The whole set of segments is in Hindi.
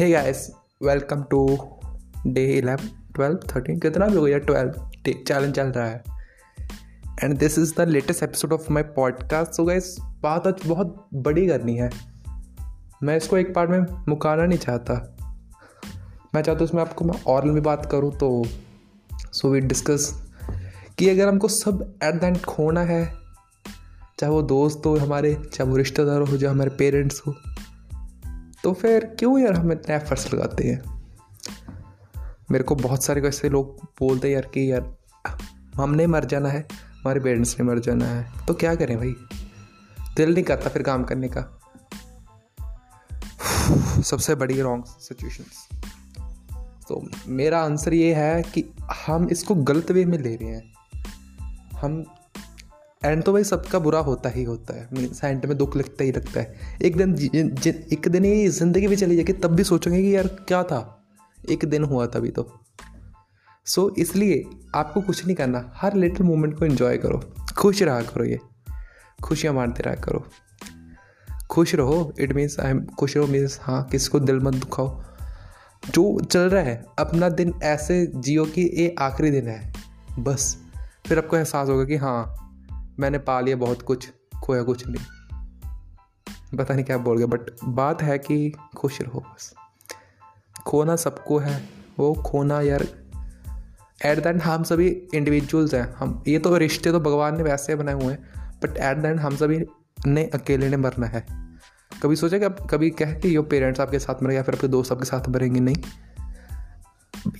Hey guys welcome to day eleven twelve thirteen कितना भी हो गया ट्वेल्व डे चैलेंज चल रहा है। And this is the latest episode of my podcast so guys बात आज बहुत बड़ी करनी है। मैं इसको एक पार्ट में मुकाना नहीं चाहता। मैं चाहता हूँ उसमें आपको मैं और भी बात करूँ तो सो वी डिस्कस कि अगर हमको सब एट द एंड खोना है, चाहे वो दोस्त हो, हमारे, चाहे वो रिश्तेदार हो चाहे हमारे पेरेंट्स हो तो फिर क्यों यार हम इतने एफर्ट्स लगाते हैं? मेरे को बहुत सारे ऐसे लोग बोलते हैं यार कि यार, हमने मर जाना है, हमारे पेरेंट्स ने मर जाना है तो क्या करें भाई? दिल नहीं करता फिर काम करने का। सबसे बड़ी रॉन्ग सिचुएशंस तो मेरा आंसर ये है कि हम इसको गलत वे में ले रहे हैं। हम एंड तो भाई सबका बुरा होता ही होता है। मीन्स एंड में दुख लगता ही लगता है। एक दिन एक दिन ये ज़िंदगी भी चली जाएगी तब भी सोचोगे कि यार क्या था। एक दिन हुआ तभी तो। सो so, इसलिए आपको कुछ नहीं करना। हर लिटिल मोमेंट को इन्जॉय करो। खुश रहा करो ये। खुशियाँ मारते रहा करो। खुश रहो। इट मीन्स आई एम खुश रहो मीन्स हाँ किसको दिल मत दुखाओ। जो चल रहा है अपना दिन ऐसे जियो कि ये आखिरी दिन है। बस। फिर आपको एहसास होगा कि हाँ मैंने पा लिया बहुत कुछ, खोया कुछ नहीं। पता नहीं क्या बोल गया बट बात है कि खुश रहो बस। खोना सबको है, वो खोना यार एट द एंड हम सभी इंडिविजुअल्स हैं। हम, ये तो रिश्ते तो भगवान ने वैसे बनाए हुए हैं बट एट दैट हम सभी ने अकेले ने मरना है। कभी सोचा कि आप कभी कह कि यो पेरेंट्स आपके साथ मरेंगे या फिर आपके दोस्त आपके साथ मरेंगे? नहीं।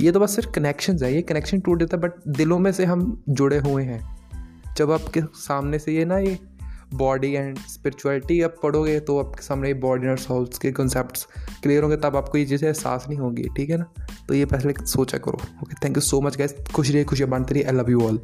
ये तो बस सिर्फ़ कनेक्शन है, ये कनेक्शन टूट जाता है बट दिलों में से हम जुड़े हुए हैं। जब आपके सामने से ये ना ये बॉडी एंड स्पिरिचुअलिटी आप पढ़ोगे तो आपके सामने ये बॉडी एंड सोल्स के कॉन्सेप्ट क्लियर होंगे, तब आपको ये चीज़ें एहसास नहीं होंगी, ठीक है ना? तो ये पहले सोचा करो। Okay thank you so much guys खुश रहिए, खुशियाँ बांटते रहिए। I love you all